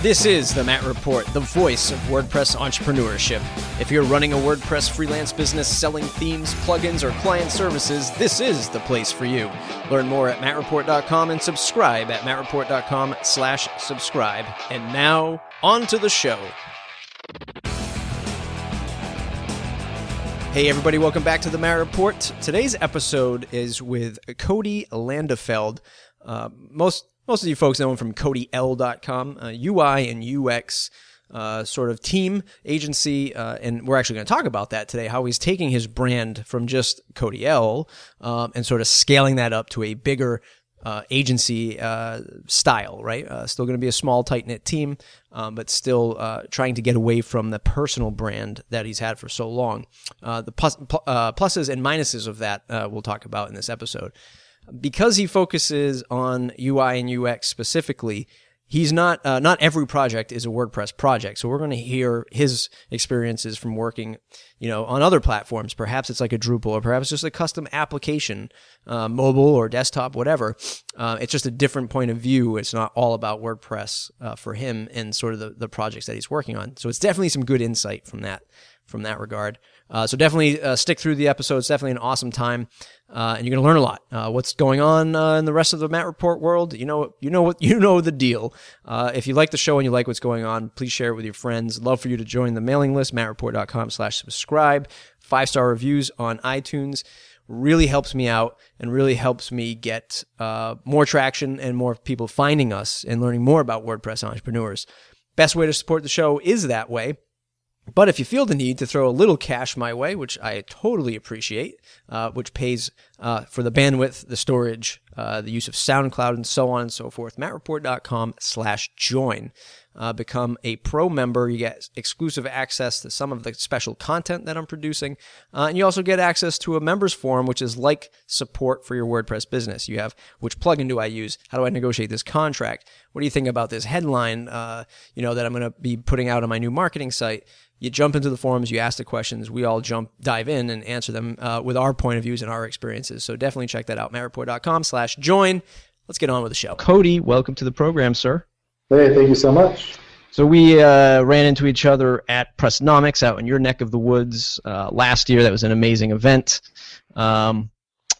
This is the Matt Report, the voice of WordPress entrepreneurship. If you're running a WordPress freelance business selling themes, plugins, or client services, this is the place for you. Learn more at mattreport.com and subscribe at mattreport.com slash subscribe. And now, on to the show. Hey everybody, welcome back to the Matt Report. Today's episode is with Cody Landefeld. Uh, most most of you folks know him from CodyL.com, uh, UI and UX uh, sort of team agency, uh, and we're actually going to talk about that today. How he's taking his brand from just Cody L um, and sort of scaling that up to a bigger uh, agency uh, style, right? Uh, still going to be a small, tight knit team, um, but still trying to get away from the personal brand that he's had for so long. The plus, pluses and minuses of that we'll talk about in this episode because he focuses on UI and UX specifically, he's not uh, not every project is a WordPress project. So we're going to hear his experiences from working, you know, on other platforms. Perhaps it's like a Drupal, or perhaps just a custom application, uh, mobile or desktop, whatever. Uh, it's just a different point of view. It's not all about WordPress uh, for him and sort of the, the projects that he's working on. So it's definitely some good insight from that from that regard. Uh, so definitely uh, stick through the episode. It's definitely an awesome time, uh, and you're going to learn a lot. Uh, what's going on uh, in the rest of the Matt Report world? You know, you know what you know the deal. Uh, if you like the show and you like what's going on, please share it with your friends. Love for you to join the mailing list. MattReport.com/slash-subscribe. Five star reviews on iTunes really helps me out and really helps me get more traction and more people finding us and learning more about WordPress entrepreneurs. Best way to support the show is that way but if you feel the need to throw a little cash my way, which I totally appreciate, uh, which pays uh, for the bandwidth, the storage, uh, the use of SoundCloud, and so on and so forth, mattreport.com slash join. Uh, become a pro member. You get exclusive access to some of the special content that I'm producing. Uh, and you also get access to a members forum, which is like support for your WordPress business. You have which plugin do I use? How do I negotiate this contract? What do you think about this headline? Uh, you know that I'm going to be putting out on my new marketing site you jump into the forums, you ask the questions, we all jump, dive in and answer them uh, with our point of views and our experiences. So definitely check that out, mattreport.com slash join. Let's get on with the show. Cody, welcome to the program, sir. Hey, thank you so much. So we uh, ran into each other at Pressnomics out in your neck of the woods uh, last year. That was an amazing event. Um,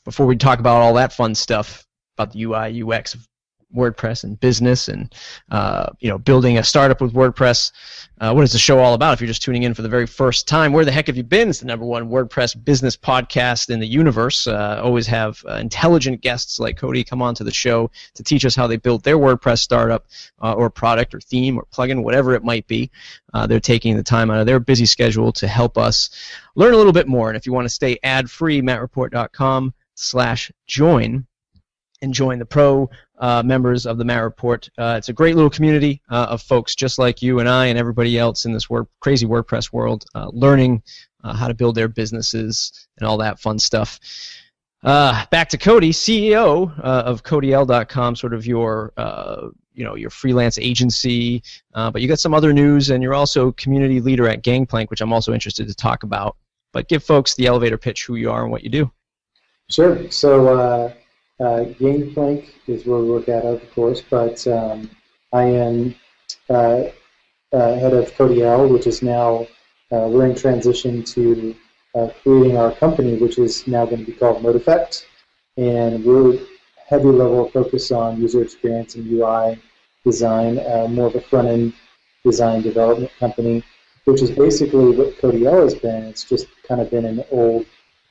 before we talk about all that fun stuff about the UI, UX of WordPress and business and uh, you know building a startup with WordPress. Uh, what is the show all about? If you're just tuning in for the very first time, where the heck have you been? It's the number one WordPress business podcast in the universe. Uh, always have uh, intelligent guests like Cody come on to the show to teach us how they built their WordPress startup uh, or product or theme or plugin, whatever it might be. Uh, they're taking the time out of their busy schedule to help us learn a little bit more. And if you want to stay ad free, mattreport.com slash join and join the pro uh, members of the Matt Report. Uh, it's a great little community uh, of folks just like you and I and everybody else in this crazy WordPress world, uh, learning uh, how to build their businesses and all that fun stuff. Uh, back to Cody, CEO of CodyL.com, sort of your you know your freelance agency, but you got some other news, and you're also community leader at Gangplank, which I'm also interested to talk about. But give folks the elevator pitch who you are and what you do. Sure. So uh, Gangplank is where we work out of, of course, but um, I am uh, uh, head of CodyL, which is now uh, we're in transition to uh, creating our company, which is now going to be called ModeEffect, and we're heavy level focus on user experience and UI design, more of a front end design development company, which is basically what CodyL has been. It's just kind of been an old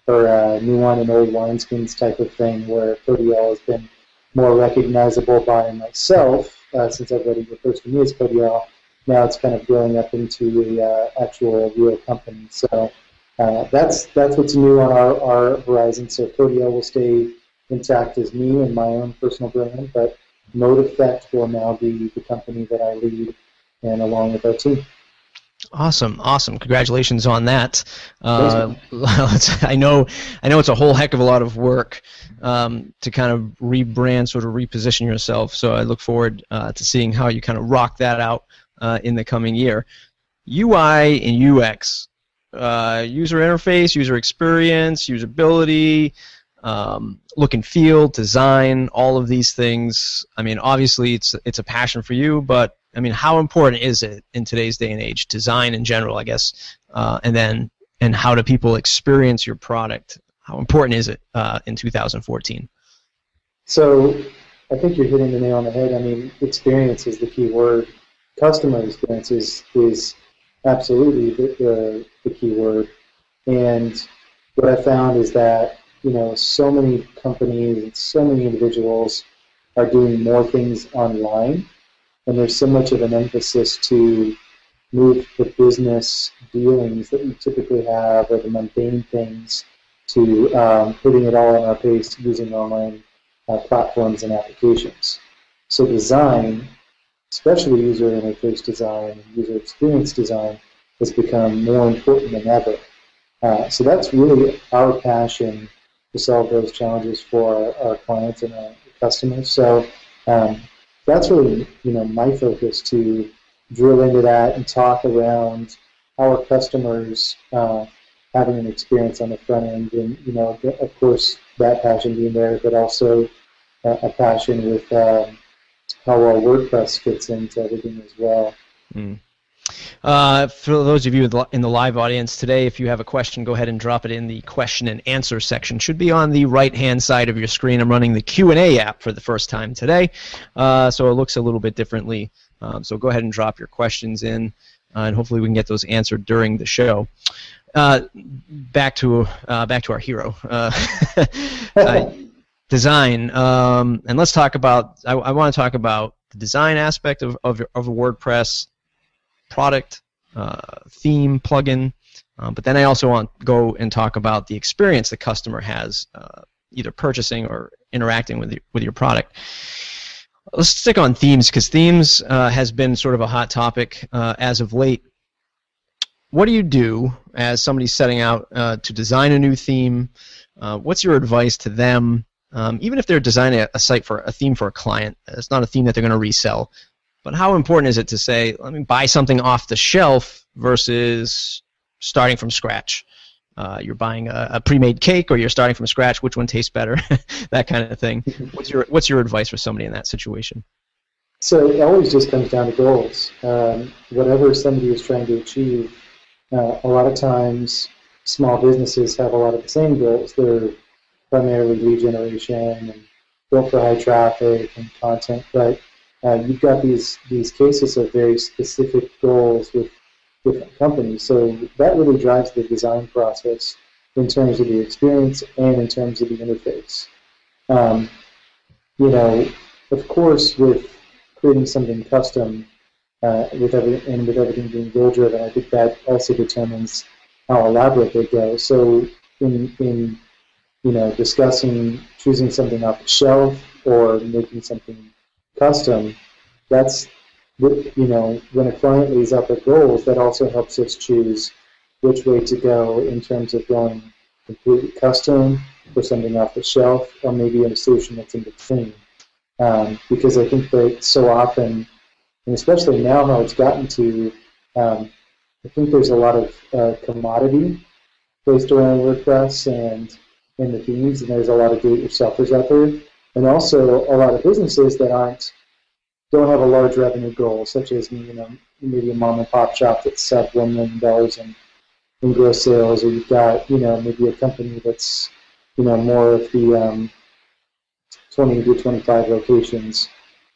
or a new wine and old wineskins type of thing, where CodyL has been more recognizable by myself uh, since everybody refers to me as CodyL. Now it's kind of growing up into the uh, actual real company. So uh, that's that's what's new on our, our horizon. So CodyL will stay intact as me and my own personal brand, but ModeEffect will now be the company that I lead and along with our team. Awesome, awesome! Congratulations on that. Uh, I know, I know it's a whole heck of a lot of work um, to kind of rebrand, sort of reposition yourself. So I look forward uh, to seeing how you kind of rock that out uh, in the coming year. UI and UX, uh, user interface, user experience, usability, um, look and feel, design, all of these things. I mean, obviously, it's it's a passion for you, but I mean, how important is it in today's day and age? Design in general, I guess, uh, and then and how do people experience your product? How important is it uh, in 2014? So, I think you're hitting the nail on the head. I mean, experience is the key word. Customer experience is, is absolutely the, the, the key word. And what I found is that you know so many companies and so many individuals are doing more things online, and there's so much of an emphasis to move the business dealings that we typically have or the mundane things to um, putting it all on our pace using online uh, platforms and applications. So design, especially user interface design, user experience design, has become more important than ever. Uh, so that's really our passion to solve those challenges for our, our clients and our customers. So um, that's really you know my focus to drill into that and talk around our customers uh, having an experience on the front end, and you know of course that passion being there, but also uh, a passion with um, how well WordPress fits into everything as well. Mm. Uh, for those of you in the live audience today, if you have a question, go ahead and drop it in the question and answer section. Should be on the right-hand side of your screen. I'm running the Q&A app for the first time today, uh, so it looks a little bit differently. Um, so go ahead and drop your questions in, uh, and hopefully we can get those answered during the show. Uh, back to uh, back to our hero. Design, um, and let's talk about. I, I want to talk about the design aspect of, of, of WordPress product, uh, theme, plugin. Um, but then I also want to go and talk about the experience the customer has uh, either purchasing or interacting with, the, with your product. Let's stick on themes because themes uh, has been sort of a hot topic uh, as of late. What do you do as somebody setting out uh, to design a new theme? Uh, what's your advice to them? Um, even if they're designing a, a, site for a theme for a client, it's not a theme that they're going to resell. But how important is it to say, let me buy something off the shelf versus starting from scratch? Uh, you're buying a, a, pre-made cake, or you're starting from scratch. Which one tastes better? that kind of thing. What's your What's your advice for somebody in that situation? So it always just comes down to goals. Um, whatever somebody is trying to achieve, uh, a lot of times small businesses have a lot of the same goals. They're primarily lead generation and built for high traffic and content, but uh, you've got these these cases of very specific goals with different companies. So that really drives the design process in terms of the experience and in terms of the interface. Um, you know, of course, with creating something custom, uh, with every, and with everything being goal driven, I think that also determines how elaborate they go. So in in you know discussing choosing something off the shelf or making something custom, that's you know when a client lays out their goals, that also helps us choose which way to go in terms of going completely custom or something off the shelf, or maybe a solution that's in between. Um, because I think that so often, and especially now how it's gotten to, um, I think there's a lot of uh, commodity placed around WordPress and in the themes, and there's a lot of do-it-yourselfers out there and also a lot of businesses that aren't don't have a large revenue goal, such as you know maybe a mom and pop shop that's sub one million dollars in, in gross sales, or you've got you know maybe a company that's you know more of the um, 20 to 25 locations.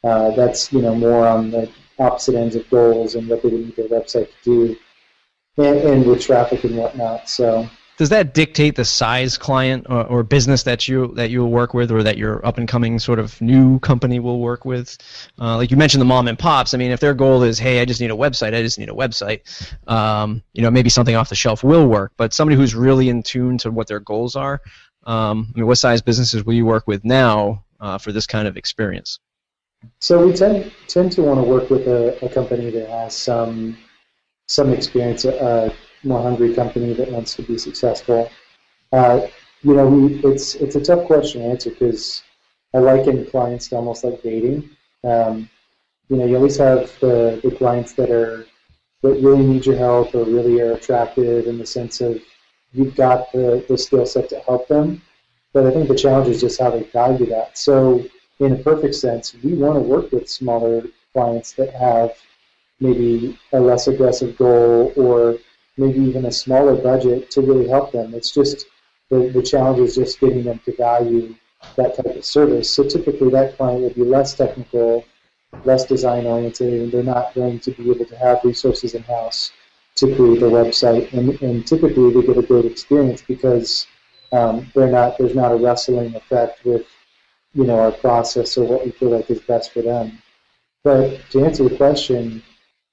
Uh, that's you know more on the opposite ends of goals and what they would need their website to do, and, and with traffic and whatnot. So does that dictate the size client or, or, business that you that you'll work with, or that your up and coming sort of new company will work with? Uh, like you mentioned, the mom and pops. I mean, if their goal is, hey, I just need a website, I just need a website. Um, you know, maybe something off the shelf will work. But somebody who's really in tune to what their goals are. Um, I mean, what size businesses will you work with now uh, for this kind of experience? So we tend tend to want to work with a, a company that has some some experience. a more hungry company that wants to be successful? Uh, you know, we, it's it's a tough question to answer because I liken clients to almost like dating. Um, you know, you always have the, the clients that are that really need your help or really are attractive in the sense of you've got the, the skill set to help them. But I think the challenge is just how they value that. So, in a perfect sense, we want to work with smaller clients that have maybe a less aggressive goal or maybe even a smaller budget to really help them. It's just the, the challenge is just getting them to value that type of service. So typically that client would be less technical, less design oriented, and they're not going to be able to have resources in house to create the website. And, and typically they get a great experience because um, they're not there's not a wrestling effect with you know our process or what we feel like is best for them. But to answer the question,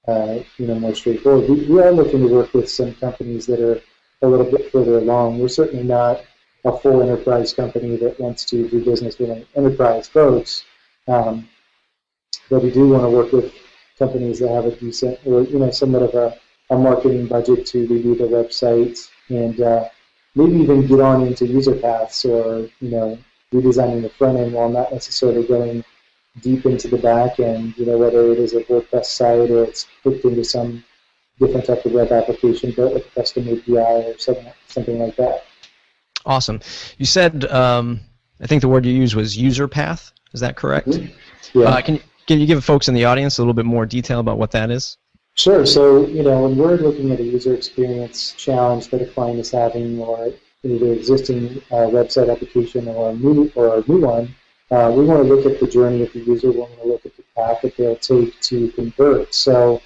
uh, you know, more straightforward, we, we are looking to work with some companies that are a little bit further along. We're certainly not a full enterprise company that wants to do business with enterprise folks, um, but we do want to work with companies that have a decent or you know somewhat of a, a marketing budget to review the website and uh, maybe even get on into user paths or you know redesigning the front end while not necessarily going deep into the back end. You know whether it is a WordPress site or it's hooked into some different type of web application built with a custom API or something something like that. Awesome. You said um, I think the word you used was user path. Is that correct? Mm-hmm. Yeah. Uh, can can you give folks in the audience a little bit more detail about what that is? Sure. So, you know, when we're looking at a user experience challenge that a client is having, or either existing uh, website application or a new or a new one, uh, we want to look at the journey of the user. We want to look at the path that they'll take to convert. So,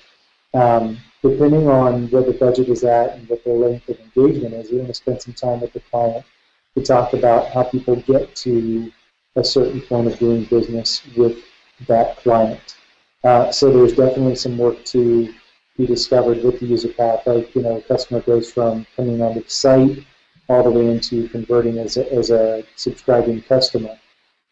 um, depending on where the budget is at and what their length of engagement is, we're going to spend some time with the client to talk about how people get to a certain point of doing business with that client. Uh, so there's definitely some work to be discovered with the user path. Like, you know, a customer goes from coming onto the site all the way into converting as a, as a subscribing customer.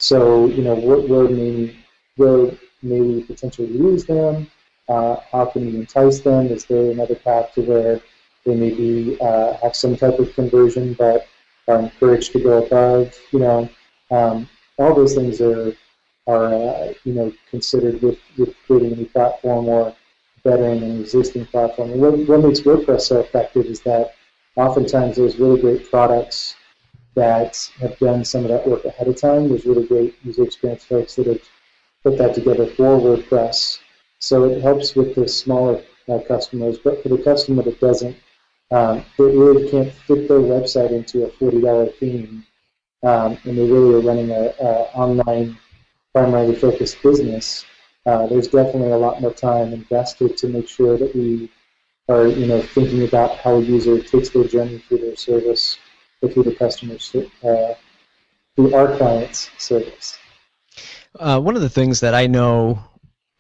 So, you know, where, where, may, where may we potentially lose them? Uh, how can we entice them? Is there another path to where they maybe uh, have some type of conversion but are encouraged to go above? You know, um, all those things are are uh, you know considered with, with creating a new platform or bettering an existing platform. What, what makes WordPress so effective is that oftentimes there's really great products that have done some of that work ahead of time. There's really great user experience folks that have put that together for WordPress. So it helps with the smaller uh, customers, but for the customer that doesn't, um, that really can't fit their website into a $40 theme, um, and they really are running an online primarily focused business, uh, there's definitely a lot more time invested to make sure that we are, you know, thinking about how a user takes their journey through their service through the customer's, uh, through our client's service. Uh, one of the things that I know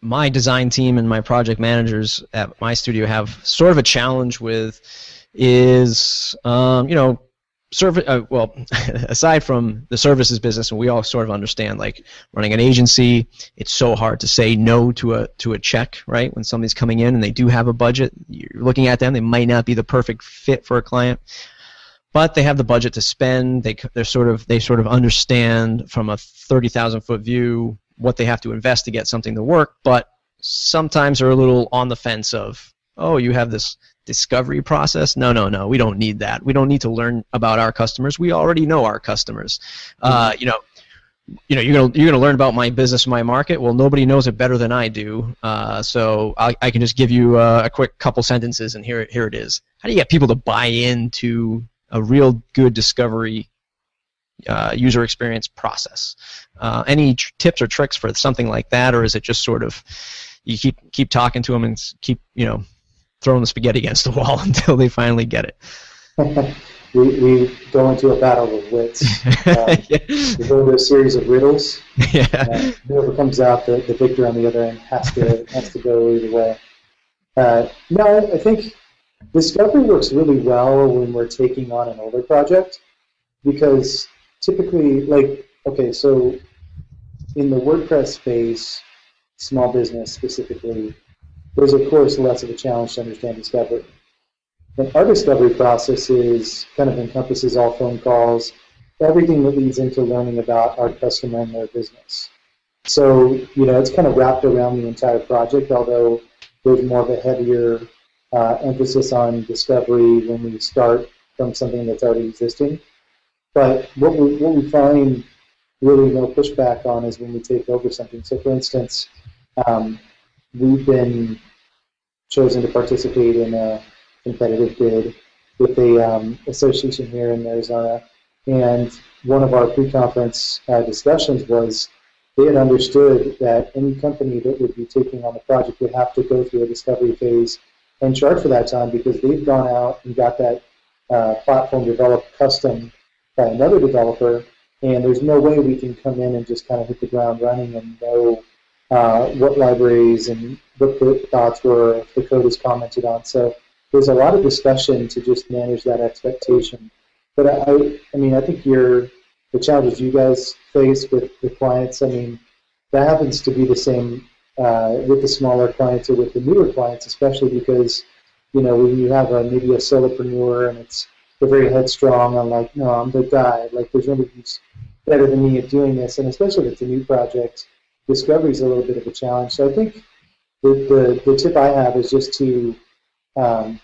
my design team and my project managers at my studio have sort of a challenge with is, um, you know, service uh, well aside from the services business and we all sort of understand like running an agency it's so hard to say no to a to a check right when somebody's coming in and they do have a budget you're looking at them they might not be the perfect fit for a client but they have the budget to spend they they're sort of they sort of understand from a 30,000 foot view what they have to invest to get something to work but sometimes they're a little on the fence of oh you have this discovery process. No, no, no. We don't need that. We don't need to learn about our customers. We already know our customers. Uh, mm-hmm. Uh, you know, you know, you're gonna you're gonna learn about my business, my market. Well, nobody knows it better than I do. Uh, so I, I, can just give you a, a, quick couple sentences, and here here it is. How do you get people to buy into a real good discovery uh, user experience process? Uh, any tr- tips or tricks for something like that, or is it just sort of you keep keep talking to them and keep you know throwing the spaghetti against the wall until they finally get it. we, we go into a battle of wits. Yeah. We go into a series of riddles. Yeah. Uh, whoever comes out the, the victor on the other end has to has to go either way. Uh, no, I think discovery works really well when we're taking on an older project because typically, like, okay, so in the WordPress space, small business specifically, there's of course less of a challenge to understand discovery. But our discovery process is kind of encompasses all phone calls, everything that leads into learning about our customer and their business. So, you know, it's kind of wrapped around the entire project, although there's more of a heavier uh, emphasis on discovery when we start from something that's already existing. But what we, what we find really no pushback on is when we take over something. So, for instance, um, we've been chosen to participate in a competitive bid with a um, association here in Arizona. And one of our pre-conference uh, discussions was they had understood that any company that would be taking on the project would have to go through a discovery phase and charge for that time because they've gone out and got that uh, platform developed custom by another developer, and there's no way we can come in and just kind of hit the ground running and know uh, what libraries and what the thoughts were, if the code is commented on. So there's a lot of discussion to just manage that expectation. But I, I mean, I think you're the challenges you guys face with the clients. I mean, that happens to be the same uh, with the smaller clients or with the newer clients, especially because you know when you have a maybe a solopreneur and it's they're very headstrong on like, no, I'm the guy. Like, there's nobody who's better than me at doing this, and especially if it's a new project, discovery is a little bit of a challenge. So I think the the, the tip I have is just to um,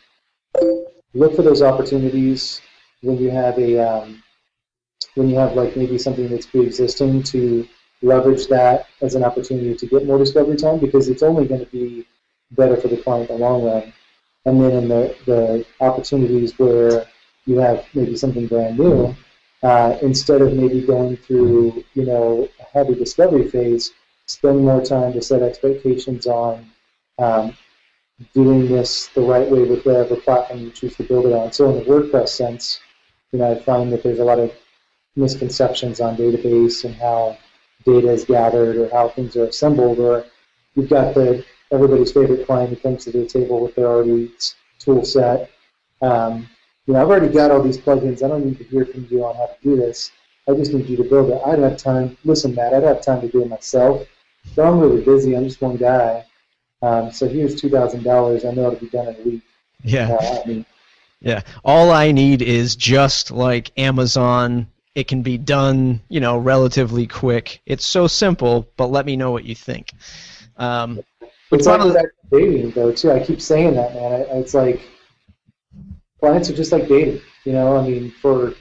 look for those opportunities when you have a um, when you have like maybe something that's pre-existing to leverage that as an opportunity to get more discovery time because it's only going to be better for the client in the long run. And then in the, the opportunities where you have maybe something brand new, uh, instead of maybe going through you know a heavy discovery phase, spend more time to set expectations on um, doing this the right way with whatever platform you choose to build it on. So in the WordPress sense, you know, I find that there's a lot of misconceptions on database and how data is gathered or how things are assembled, or you've got the everybody's favorite client who comes to the table with their already tool set. Um, you know, I've already got all these plugins. I don't need to hear from you on how to do this. I just need you to build it. I don't have time. Listen, Matt, I don't have time to do it myself. So I'm really busy. I'm just one guy. Um, so here's two thousand dollars. I know it'll be done in a week. Yeah. Uh, I mean, yeah. All I need is just like Amazon. It can be done, you know, relatively quick. It's so simple, but let me know what you think. Um, it's like dating though too. I keep saying that, man. It's like clients are just like dating. You know, I mean, for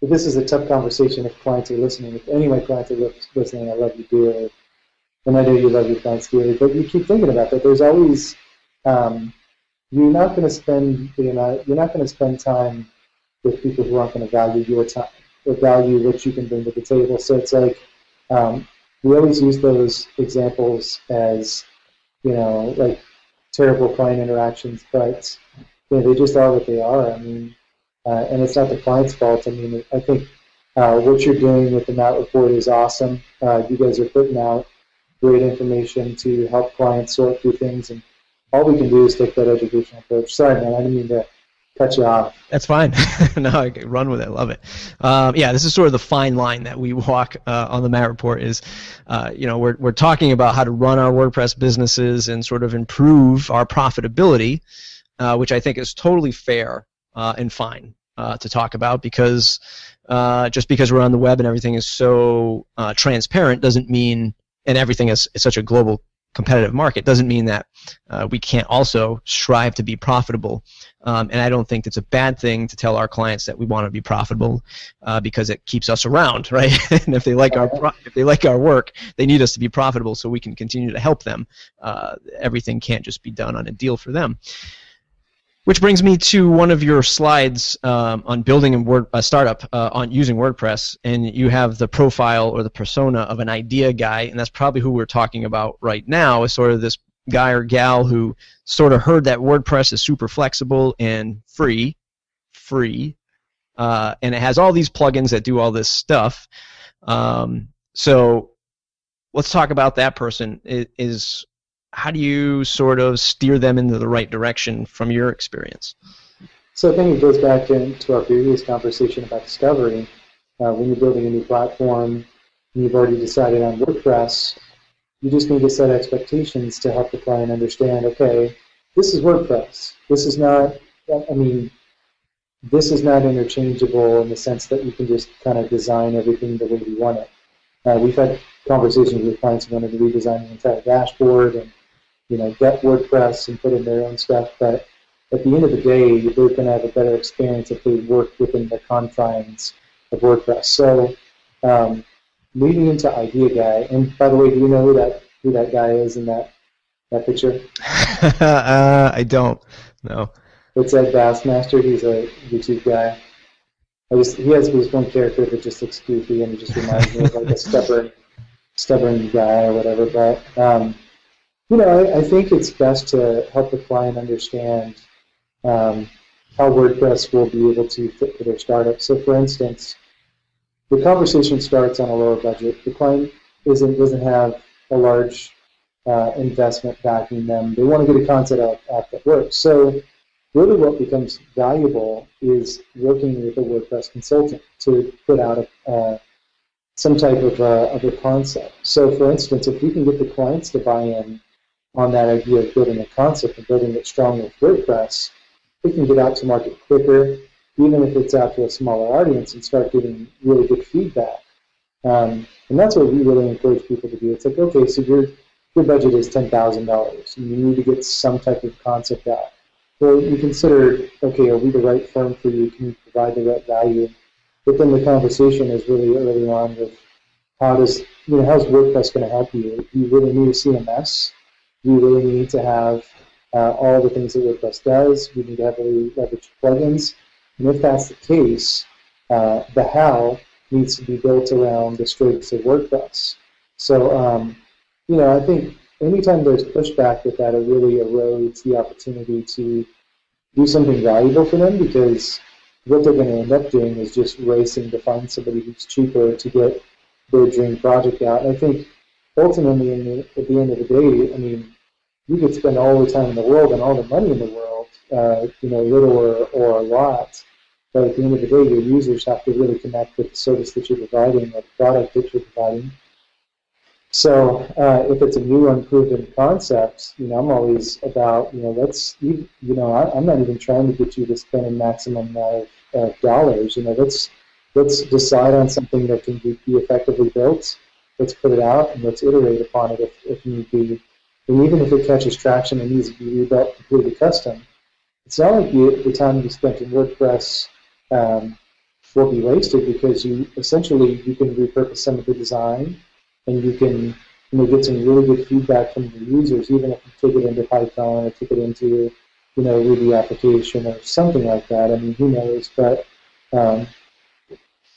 this is a tough conversation if clients are listening. If any of my clients are listening, I love you dearly, and I know you love your clients dearly. But you keep thinking about that. There's always um, you're not going to spend you know you're not going to spend time with people who aren't going to value your time or value what you can bring to the table. So it's like um, we always use those examples as you know like terrible client interactions, but you know, they just are what they are. I mean, uh, and it's not the client's fault. I mean, I think uh, what you're doing with the Matt report is awesome. Uh, you guys are putting out great information to help clients sort through things, and all we can do is take that educational approach. Sorry, man, I didn't mean to cut you off. That's fine. no, I run with it. Love it. Um, yeah, this is sort of the fine line that we walk uh, on the Matt Report. Is uh, you know we're we're talking about how to run our WordPress businesses and sort of improve our profitability, uh, which I think is totally fair uh, and fine uh, to talk about because uh, just because we're on the web and everything is so transparent doesn't mean and everything is, is such a global competitive market doesn't mean that uh, we can't also strive to be profitable. Um, and I don't think it's a bad thing to tell our clients that we want to be profitable uh, because it keeps us around, right? and if they like our pro- if they like our work, they need us to be profitable so we can continue to help them. Uh, everything can't just be done on a deal for them. Which brings me to one of your slides um, on building a, Word, a startup uh, on using WordPress, and you have the profile or the persona of an idea guy, and that's probably who we're talking about right now. Is sort of this guy or gal who sort of heard that WordPress is super flexible and free, free, uh, and it has all these plugins that do all this stuff. Um, so let's talk about that person. Is how do you sort of steer them into the right direction from your experience? So I think it goes back into our previous conversation about discovery. Uh, when you're building a new platform and you've already decided on WordPress, you just need to set expectations to help the client understand, okay, this is WordPress. This is not, I mean, this is not interchangeable in the sense that you can just kind of design everything the way you want it. Uh, we've had conversations with clients who wanted to redesign the entire dashboard and you know, get WordPress and put in their own stuff. But at the end of the day, they're going to have a better experience if they work within the confines of WordPress. So, um, leading into Idea Guy, and by the way, do you know who that who that guy is in that That picture? uh, I don't. No. It's Ed Bassmaster. He's a YouTube guy. I just he has this one character that just looks goofy and he just reminds me of like a stubborn, stubborn guy or whatever. But um, you know, I, I, think it's best to help the client understand um, how WordPress will be able to fit for their startup. So, for instance, the conversation starts on a lower budget. The client isn't doesn't have a large uh, investment backing them. They want to get a concept out, out that works. So really what becomes valuable is working with a WordPress consultant to put out a, uh, some type of, uh, of a concept. So for instance, if we can get the clients to buy in on that idea of building a concept and building it strong with WordPress, we can get out to market quicker, even if it's out to a smaller audience and start getting really good feedback. Um, and that's what we really encourage people to do. It's like, okay, so your your budget is ten thousand dollars, and you need to get some type of concept out. Well, you consider, okay, are we the right firm for you? Can you provide the right value? But then the conversation is really early on with how does you know how's WordPress going to help you? Do you really need a CMS? You really need to have uh, all the things that WordPress does? We need to heavily leverage plugins, and if that's the case, uh, the how needs to be built around the strengths of WordPress. So, um, you know, I think anytime there's pushback with that, it really erodes the opportunity to do something valuable for them because what they're going to end up doing is just racing to find somebody who's cheaper to get their dream project out. And I think ultimately, the, at the end of the day, I mean, you could spend all the time in the world and all the money in the world, uh, you know, little or, or a lot, but at the end of the day, your users have to really connect with the service that you're providing or the product that you're providing. So uh, if it's a new unproven concept, you know, I'm always about, you know, let's, you, you know, I, am not even trying to get you to spend a maximum amount of uh, dollars. You know, let's let's decide on something that can be, be, effectively built. Let's put it out and let's iterate upon it if, if need be. And even if it catches traction and needs to be rebuilt completely custom, it's not like you, the time you spent in WordPress um, will be wasted because you essentially you can repurpose some of the design and you can you know get some really good feedback from the users, even if you take it into Python or take it into you know Ruby application or something like that. I mean, who knows? But um,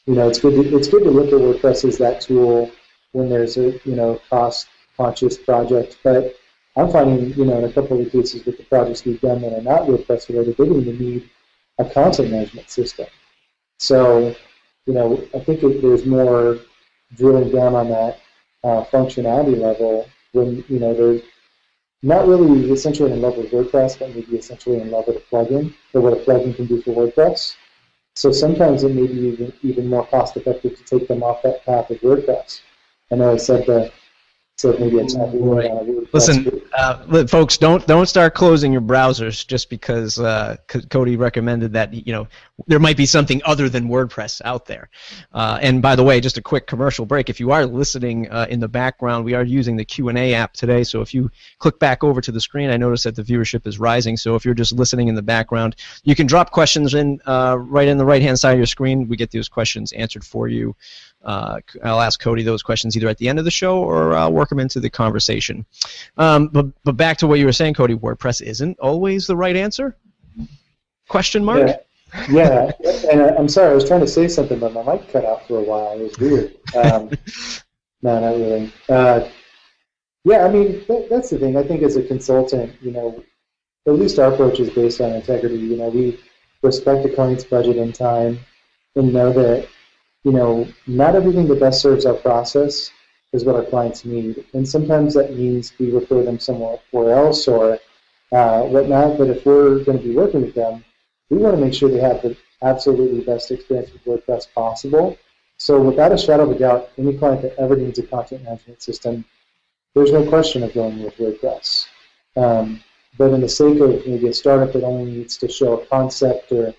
you know, it's good. To, it's good to look at WordPress as that tool when there's a you know cost conscious project. But I'm finding you know in a couple of the cases with the projects we've done that are not WordPress related, they don't even need a content management system. So, you know, I think there's more drilling down on that uh, functionality level when, you know, they're not really essentially in love with WordPress, but maybe essentially in love with a plugin or what a plugin can do for WordPress. So sometimes it may be even, even more cost effective to take them off that path of WordPress. I know I said the Listen, uh, folks, don't don't start closing your browsers just because uh, Cody recommended that. You know, there might be something other than WordPress out there. Uh, and by the way, just a quick commercial break. If you are listening uh, in the background, we are using the Q and A app today. So if you click back over to the screen, I notice that the viewership is rising. So if you're just listening in the background, you can drop questions in uh, right in the right hand side of your screen. We get those questions answered for you. Uh, I'll ask Cody those questions either at the end of the show or I'll work them into the conversation. Um, but, but back to what you were saying, Cody, WordPress isn't always the right answer? Question mark? Yeah. yeah, and I'm sorry, I was trying to say something, but my mic cut out for a while. It was weird. Um, no, not really. Uh, yeah, I mean, that, that's the thing. I think as a consultant, you know, at least our approach is based on integrity. You know, we respect the client's budget and time and know that you know, not everything that best serves our process is what our clients need. And sometimes that means we refer them somewhere else or uh, whatnot. But if we're going to be working with them, we want to make sure they have the absolutely best experience with WordPress possible. So without a shadow of a doubt, any client that ever needs a content management system, there's no question of going with WordPress. Um, but in the sake of maybe a startup that only needs to show a concept or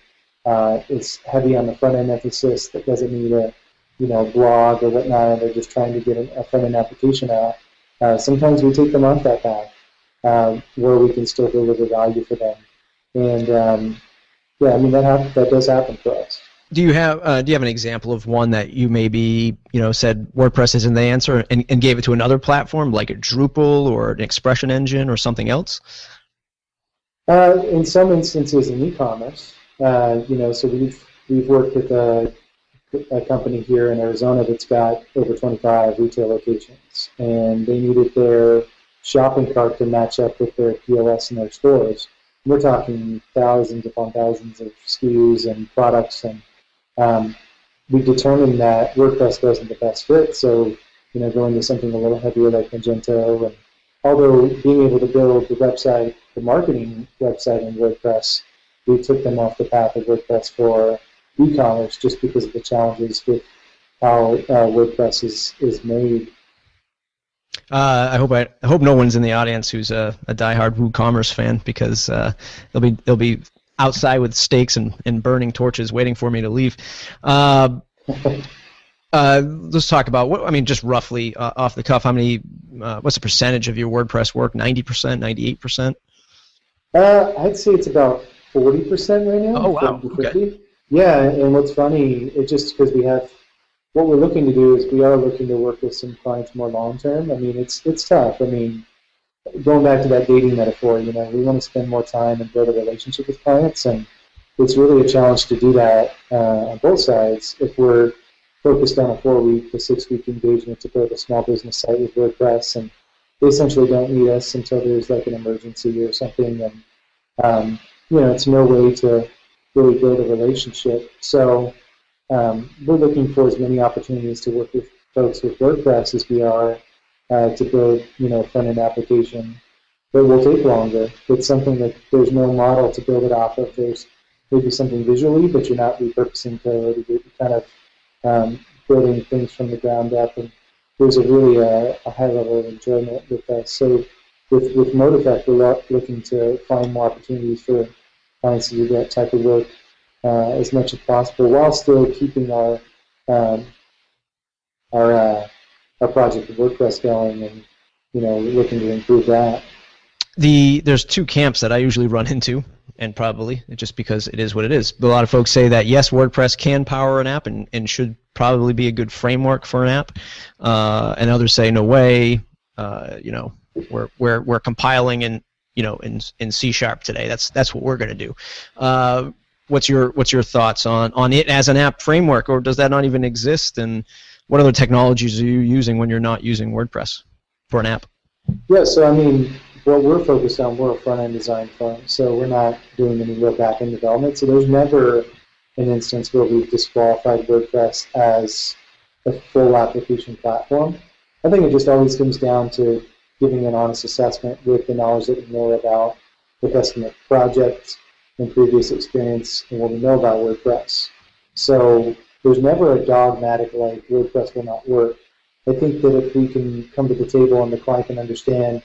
uh, is heavy on the front end emphasis that doesn't need a you know blog or whatnot, and they're just trying to get a front end application out. Uh, sometimes we take them off that path um, where we can still deliver value for them. And um, yeah, I mean that that does happen for us. do you have uh, do you have an example of one that you maybe you know said WordPress isn't the answer and, and gave it to another platform like a Drupal or an expression engine or something else? Uh, in some instances, in e-commerce, uh, you know, so we've we've worked with a, a company here in Arizona that's got over 25 retail locations, and they needed their shopping cart to match up with their POS in their stores. We're talking thousands upon thousands of SKUs and products, and um, we determined that WordPress wasn't the best fit. So, you know, going to something a little heavier like Magento, and although being able to build the website, the marketing website in WordPress, we took them off the path of WordPress for e-commerce just because of the challenges with how uh, WordPress is is made. Uh, I hope I, I, hope no one's in the audience who's a, a diehard WooCommerce fan because uh, they'll be they'll be outside with stakes and, and burning torches waiting for me to leave. Uh, uh let's talk about what I mean, just roughly uh, off the cuff. How many? Uh, what's the percentage of your WordPress work? Ninety percent, ninety-eight percent. I'd say it's about forty percent right now. Oh wow! Okay. Yeah, and what's funny, it just because we have what we're looking to do is we are looking to work with some clients more long term. I mean, it's it's tough. I mean, going back to that dating metaphor, you know, we want to spend more time and build a relationship with clients, and it's really a challenge to do that uh, on both sides. If we're focused on a four-week to six-week engagement to build a small business site with WordPress, and they essentially don't need us until there's like an emergency or something, and um, you know, it's no way to really build a relationship. So um, we're looking for as many opportunities to work with folks with WordPress as we are uh, to build, you know, front-end application that will take longer. It's something that there's no model to build it off of. There's maybe something visually, but you're not repurposing code. You're kind of um, building things from the ground up, and there's a really uh, a high level of enjoyment with that. So with with ModeEffect, we're looking to find more opportunities for clients to do that type of work uh, as much as possible while still keeping our um, our uh, our project of WordPress going and you know looking to improve that. The there's two camps that I usually run into, and probably just because it is what it is. But a lot of folks say that yes, WordPress can power an app and, and should probably be a good framework for an app, uh, and others say no way. Uh, you know, we're we're we're compiling in you know in in C sharp today. That's that's what we're going to do. Uh, what's your what's your thoughts on on it as an app framework, or does that not even exist? And what other technologies are you using when you're not using WordPress for an app? Yeah, so I mean, what we're focused on, we're a front end design firm, so we're not doing any real back end development. So there's never an instance where we've disqualified WordPress as a full application platform. I think it just always comes down to giving an honest assessment with the knowledge that we know about the customer project and previous experience and what we know about WordPress. So there's never a dogmatic like WordPress will not work. I think that if we can come to the table and the client can understand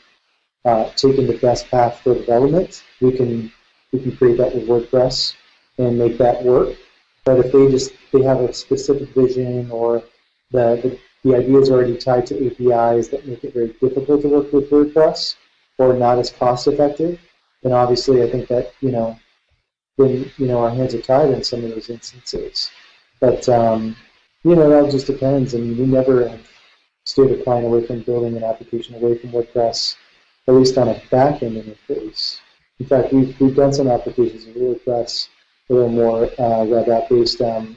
uh, taking the best path for development, we can we can create that with WordPress and make that work. But if they just they have a specific vision or the, the the idea is already tied to APIs that make it very difficult to work with WordPress or not as cost effective, then obviously I think that, you know, then, you know, our hands are tied in some of those instances. But, um, you know, that just depends. I mean, we never have steered a client away from building an application away from WordPress, at least on a back-end interface. In fact, we've, we've done some applications in WordPress a little more uh, web app based. Um,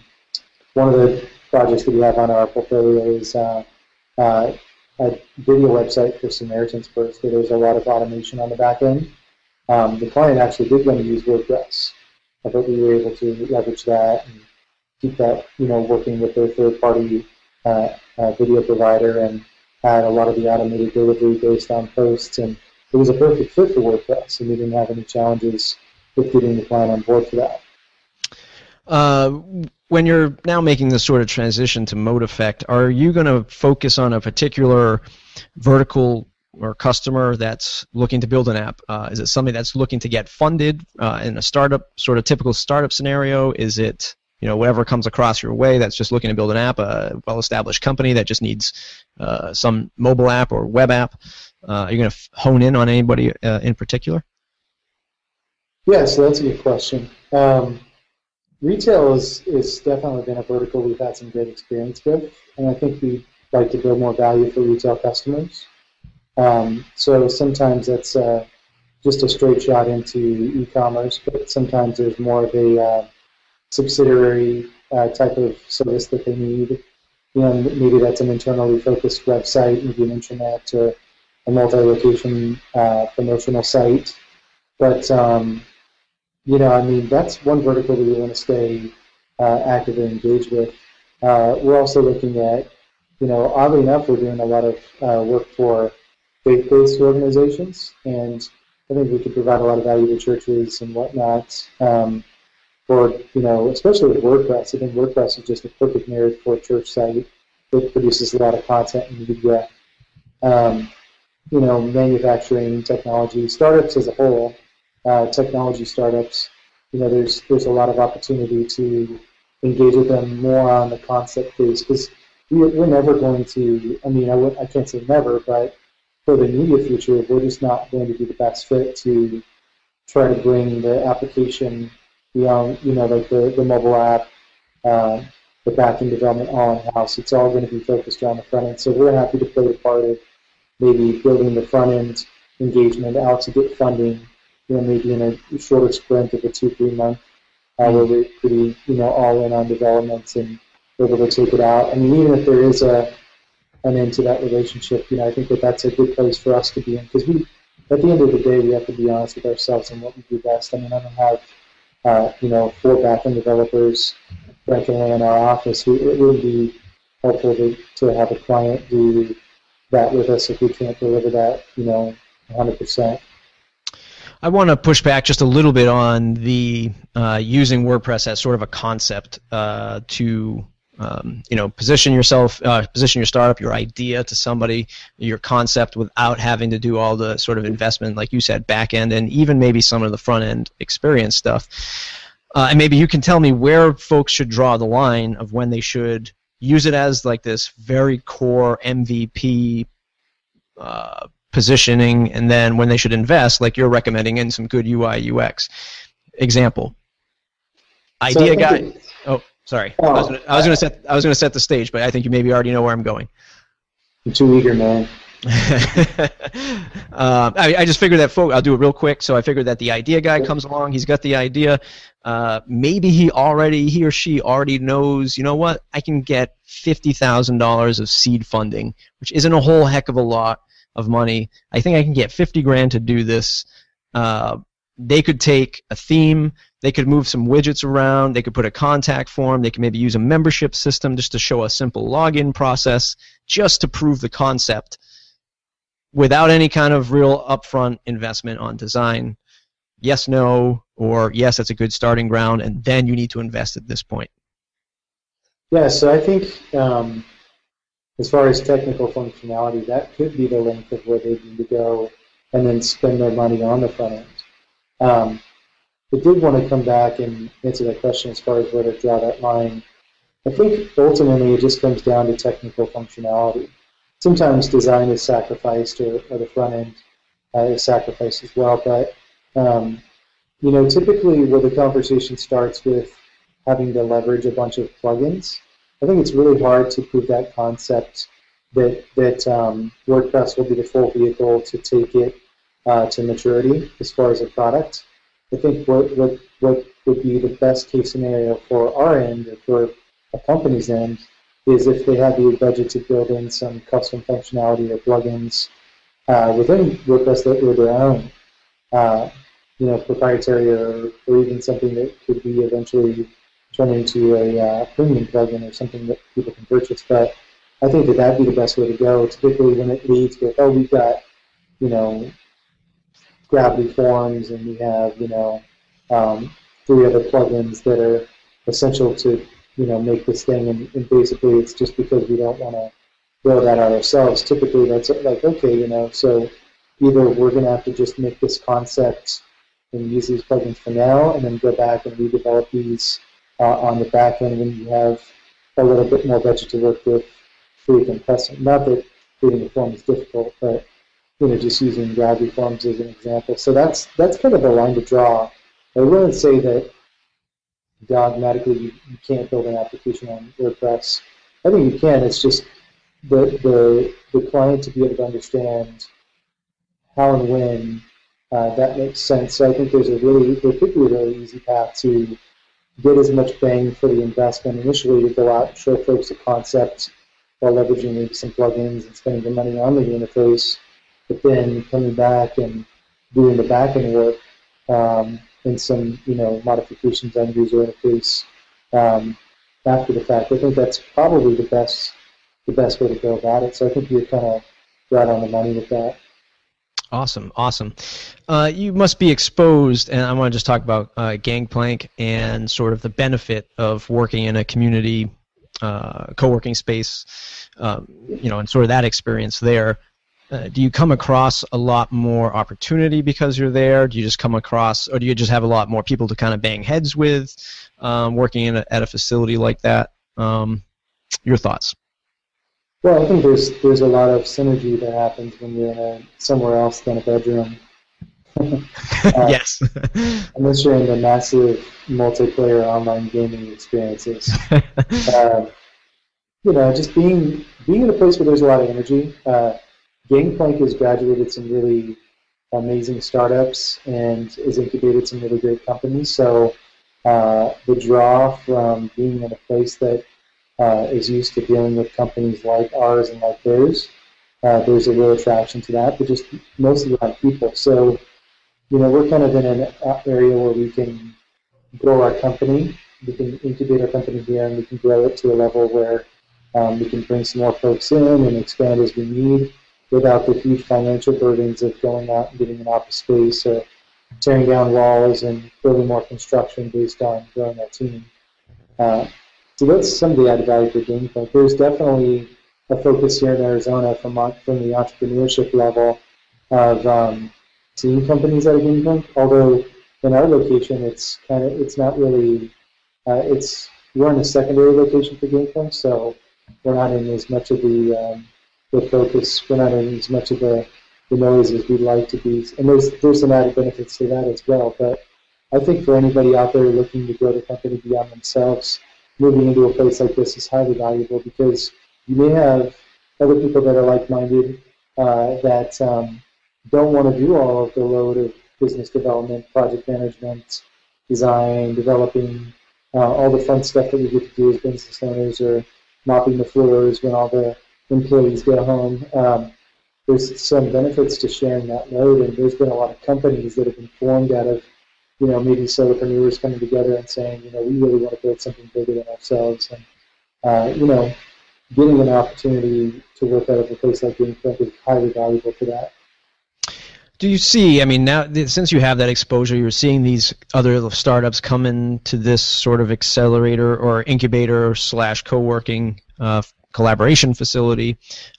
one of the projects that we have on our portfolio is uh, uh, a video website for Samaritan's Purse where there's a lot of automation on the back end. Um, the client actually did want to use WordPress, but we were able to leverage that and keep that, you know, working with their third-party uh, uh, video provider and had a lot of the automated delivery based on posts. And it was a perfect fit for WordPress, and we didn't have any challenges with getting the client on board for that. Uh, when you're now making this sort of transition to mode effect, are you going to focus on a particular vertical or customer that's looking to build an app? Uh, is it somebody that's looking to get funded uh, in a startup, sort of typical startup scenario? Is it you know whatever comes across your way that's just looking to build an app, a well-established company that just needs uh, some mobile app or web app? Uh, are you going to f- hone in on anybody uh, in particular? Yeah, so that's a good question. Um, retail is, is definitely been a vertical we've had some great experience with, and I think we'd like to build more value for retail customers. Um, so sometimes that's uh, just a straight shot into e-commerce, but sometimes there's more of a uh, subsidiary uh, type of service that they need. You know, maybe that's an internally focused website, maybe an intranet or a multi-location uh, promotional site. But um, you know, I mean, that's one vertical that we want to stay uh, active and engaged with. Uh, we're also looking at, you know, oddly enough, we're doing a lot of uh, work for faith-based organizations, and I think we could provide a lot of value to churches and whatnot. Um, for you know, especially with WordPress, I think WordPress is just a perfect marriage for a church site. It produces a lot of content and media. Um, you know, manufacturing, technology, startups as a whole uh, technology startups, you know, there's there's a lot of opportunity to engage with them more on the concept phase because we're, we're never going to. I mean, I w- I can't say never, but for the immediate future, we're just not going to be the best fit to try to bring the application beyond, you know, like the, the mobile app, uh, the backend development all in house. It's all going to be focused around the front end. So we're happy to play the part of maybe building the front end engagement out to get funding you know, maybe in a shorter sprint of a two, three month, uh, where we're pretty, you know, all in on developments and able to take it out. I mean, even if there is a an end to that relationship, you know, I think that that's a good place for us to be in because we, at the end of the day, we have to be honest with ourselves and what we do best. I mean, I don't have, uh, you know, four backend developers regularly in our office. We, it would be helpful to, to have a client do that with us if we can't deliver that, you know, 100%. I want to push back just a little bit on the uh, using WordPress as sort of a concept uh, to um, you know position yourself, uh, position your startup, your idea to somebody, your concept without having to do all the sort of investment, like you said, back end and even maybe some of the front end experience stuff. Uh, and maybe you can tell me where folks should draw the line of when they should use it as like this very core MVP uh, positioning, and then when they should invest, like you're recommending, in some good UI UX. Example. Idea so guy. Oh, sorry. Oh, I was going to set. I was going to set the stage, but I think you maybe already know where I'm going. I'm too eager, man. um, I, I, just figured that folk, I'll do it real quick. So I figured that the idea guy comes along. He's got the idea. Uh, maybe he already, he or she already knows. You know what? I can get fifty thousand dollars of seed funding, which isn't a whole heck of a lot of money. I think I can get 50 grand to do this. Uh, they could take a theme, they could move some widgets around, they could put a contact form, they could maybe use a membership system just to show a simple login process, just to prove the concept without any kind of real upfront investment on design. Yes, no, or yes, that's a good starting ground, and then you need to invest at this point. Yeah, so I think um, as far as technical functionality, that could be the length of where they need to go and then spend their money on the front end. Um, I did want to come back and answer that question as far as where to draw that line. I think ultimately it just comes down to technical functionality. Sometimes design is sacrificed or, or the front end uh, is sacrificed as well, but um, you know, typically where the conversation starts with having to leverage a bunch of plugins, I think it's really hard to prove that concept that that um, WordPress will be the full vehicle to take it uh, to maturity as far as a product. I think what, what what would be the best case scenario for our end or for a company's end is if they have the budget to build in some custom functionality or plugins uh, within WordPress that were their own, uh, you know, proprietary or, or even something that could be eventually turn into a uh, premium plugin or something that people can purchase. But I think that that'd be the best way to go. Typically, when it leads with, oh, we've got, you know, Gravity Forms and we have, you know, um, three other plugins that are essential to, you know, make this thing. And, and basically, it's just because we don't want to build that out ourselves. Typically, that's like, okay, you know, so either we're going to have to just make this concept and use these plugins for now, and then go back and redevelop these uh, on the back end when you have a little bit more budget to work with creating custom. Not that creating a form is difficult, but you know, just using gravity forms as an example. So that's that's kind of the line to draw. I wouldn't say that dogmatically you, you can't build an application on WordPress. I think you can. It's just the the the client to be able to understand how and when uh, that makes sense. So I think there's a really there could be a really easy path to get as much bang for the investment initially to go out and show folks the concept while leveraging some plugins and spending the money on the interface, but then coming back and doing the backend work um, and some you know modifications on user interface um, after the fact. I think that's probably the best the best way to go about it. So I think you're kind of right on the money with that. Awesome, awesome. Uh, you must be exposed, and I want to just talk about uh, Gangplank and sort of the benefit of working in a community uh, co-working space, um, you know, and sort of that experience there. Uh, do you come across a lot more opportunity because you're there? Do you just come across, or do you just have a lot more people to kind of bang heads with, um, working in a, at a facility like that? Um, your thoughts? Well, I think there's there's a lot of synergy that happens when you're in a, somewhere else than a bedroom. uh, yes. unless you're in the massive multiplayer online gaming experiences. uh, you know, just being being in a place where there's a lot of energy. Uh, Gangplank has graduated some really amazing startups and has incubated some really great companies. So uh, the draw from being in a place that uh, is used to dealing with companies like ours and like theirs. Uh, there's a real attraction to that, but just mostly around people. So, you know, we're kind of in an area where we can grow our company, we can incubate our company here, and we can grow it to a level where um, we can bring some more folks in and expand as we need without the huge financial burdens of going out and getting an office space or tearing down walls and building more construction based on growing our team. Uh, so that's some of the added value for Gangplank. There's definitely a focus here in Arizona from from the entrepreneurship level of um, seeing companies at a Gangplank. Although in our location, it's kind of it's not really uh, it's we're in a secondary location for Gangplank, so we're not in as much of the um, the focus. We're not in as much of the, the noise as we'd like to be. And there's there's some added benefits to that as well. But I think for anybody out there looking to grow the company beyond themselves, moving into a place like this is highly valuable because you may have other people that are like-minded uh, that um, don't want to do all of the load of business development, project management, design, developing, uh, all the fun stuff that we get to do as business owners or mopping the floors when all the employees go home. Um, there's some benefits to sharing that load, and there's been a lot of companies that have been formed out of you know, maybe solopreneurs coming together and saying, you know, we really want to build something bigger than ourselves. And, uh, you know, getting an opportunity to work out of a place like Gangplank is highly valuable for that. Do you see? I mean, now since you have that exposure, you're seeing these other startups come into this sort of accelerator or incubator slash co-working uh, collaboration facility.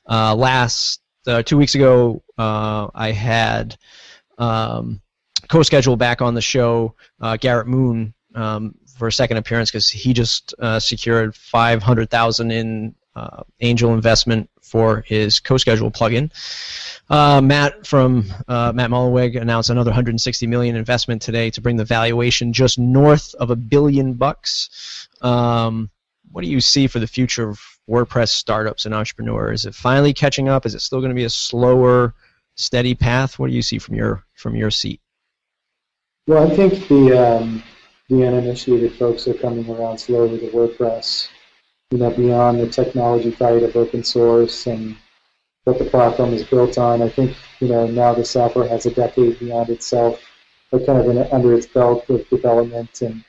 Uh, last uh, two weeks ago, uh, I had um, CoSchedule back on the show uh, Garrett Moon um, for a second appearance because he just uh, secured 500,000 in uh, angel investment for his CoSchedule plugin. Uh, Matt from uh, Matt Mullenweg announced another 160 million investment today to bring the valuation just north of a billion bucks. Um, what do you see for the future of WordPress startups and entrepreneurs? Is it finally catching up? Is it still going to be a slower, steady path? What do you see from your from your seat? Well, I think the um, the uninitiated folks are coming around slowly to WordPress. You know, beyond the technology fight of open source and what the platform is built on. I think you know now the software has a decade beyond itself, or kind of under its belt with development, and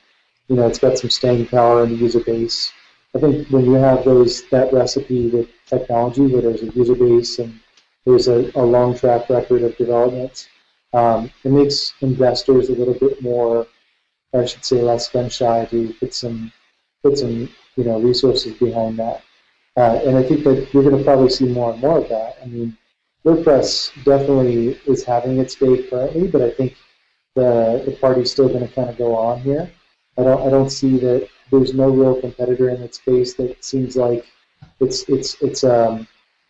you know it's got some staying power in the user base. I think when you have those that recipe with technology, where there's a user base and there's a, a long track record of development, um, it makes investors a little bit more, I should say, less gun shy to put some put some you know resources behind that. Uh, and I think that you're going to probably see more and more of that. I mean, WordPress definitely is having its day currently, but I think the the party's still going to kind of go on here. I don't I don't see that there's no real competitor in that space that seems like it's it's it's um,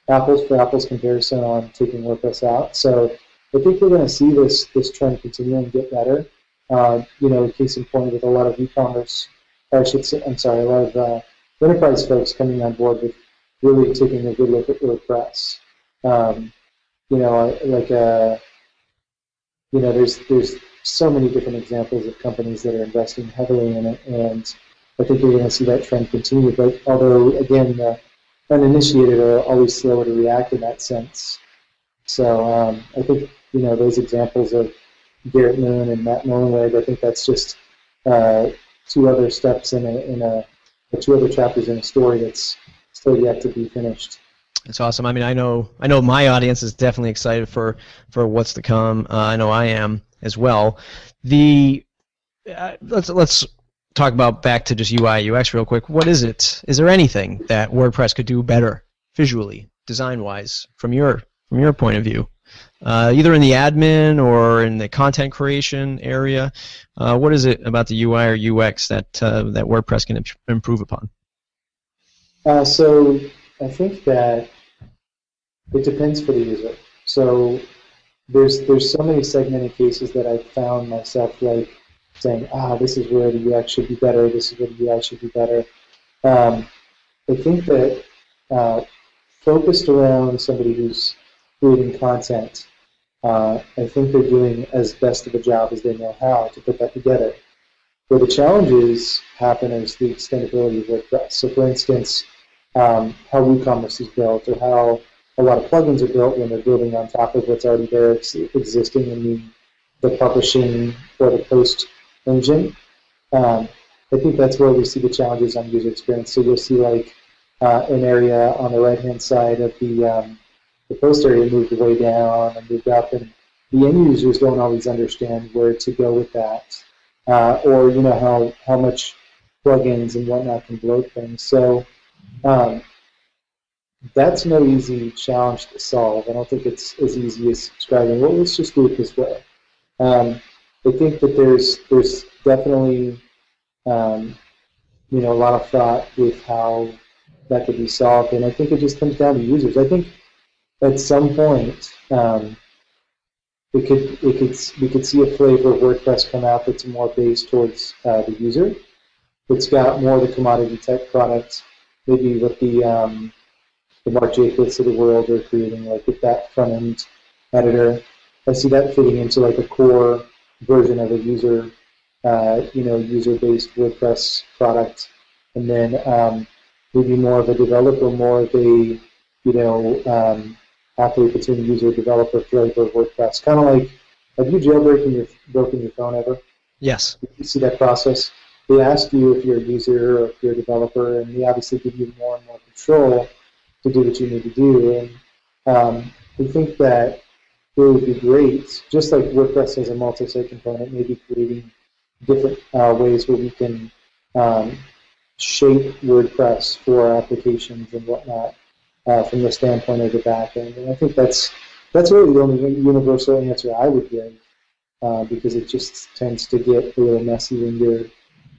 apples for apples comparison on taking WordPress out. So I think we're going to see this this trend continue and get better. Uh, you know, case in point with a lot of e-commerce or I should say, I'm sorry, a lot of uh, enterprise folks coming on board with really taking a good look at WordPress. Um, you know, like uh, you know, there's there's so many different examples of companies that are investing heavily in it, and I think you're going to see that trend continue. But although, again, the uninitiated are always slower to react in that sense. So um, I think you know those examples of Garrett Moon and Matt Mullenweg, I think that's just uh, two other steps in a, in a, two other chapters in a story that's still yet to be finished. It's awesome. I mean, I know I know my audience is definitely excited for for what's to come. Uh, I know I am as well. The uh, let's let's talk about back to just UI UX real quick. What is it? Is there anything that WordPress could do better visually, design wise, from your from your point of view? Uh, either in the admin or in the content creation area. Uh, what is it about the UI or UX that uh, that WordPress can improve upon? Uh, so I think that it depends for the user. So there's there's so many segmented cases that I've found myself like saying, ah, this is where the UX should be better, this is where the UI should be better. Um, I think that uh, focused around somebody who's creating content, uh, I think they're doing as best of a job as they know how to put that together. Where the challenges happen is the extendability of WordPress. So, for instance, um, how WooCommerce is built or how a lot of plugins are built when they're building on top of what's already there existing in the, the publishing or the post engine. Um, I think that's where we see the challenges on user experience. So you'll see like uh, an area on the right-hand side of the um, the post area moved way down and moved up, and the end users don't always understand where to go with that, uh, or you know how how much plugins and whatnot can bloat things. So um, that's no easy challenge to solve. I don't think it's as easy as describing. Well, let's just do it this way. Um, I think that there's there's definitely um, you know a lot of thought with how that could be solved, and I think it just comes down to users. I think at some point um, we could we could we could see a flavor of WordPress come out that's more based towards uh, the user. It's got more of the commodity type products, maybe with the um, the Mark Jacobs of the world are creating, like with that front end editor. I see that fitting into like a core version of a user, uh, you know, user-based WordPress product, and then um, maybe more of a developer, more of a, you know, um, halfway between user developer flavor WordPress. Kind of like, have you jailbroken your broken your phone ever? Yes. You see that process. They ask you if you're a user or if you're a developer, and they obviously give you more and more control to do what you need to do. And um, we think that it would be great, just like WordPress has a multi-site component, maybe creating different uh, ways where we can um, shape WordPress for our applications and whatnot uh, from the standpoint of the backend. And I think that's that's really the only universal answer I would give uh, because it just tends to get a little messy when you're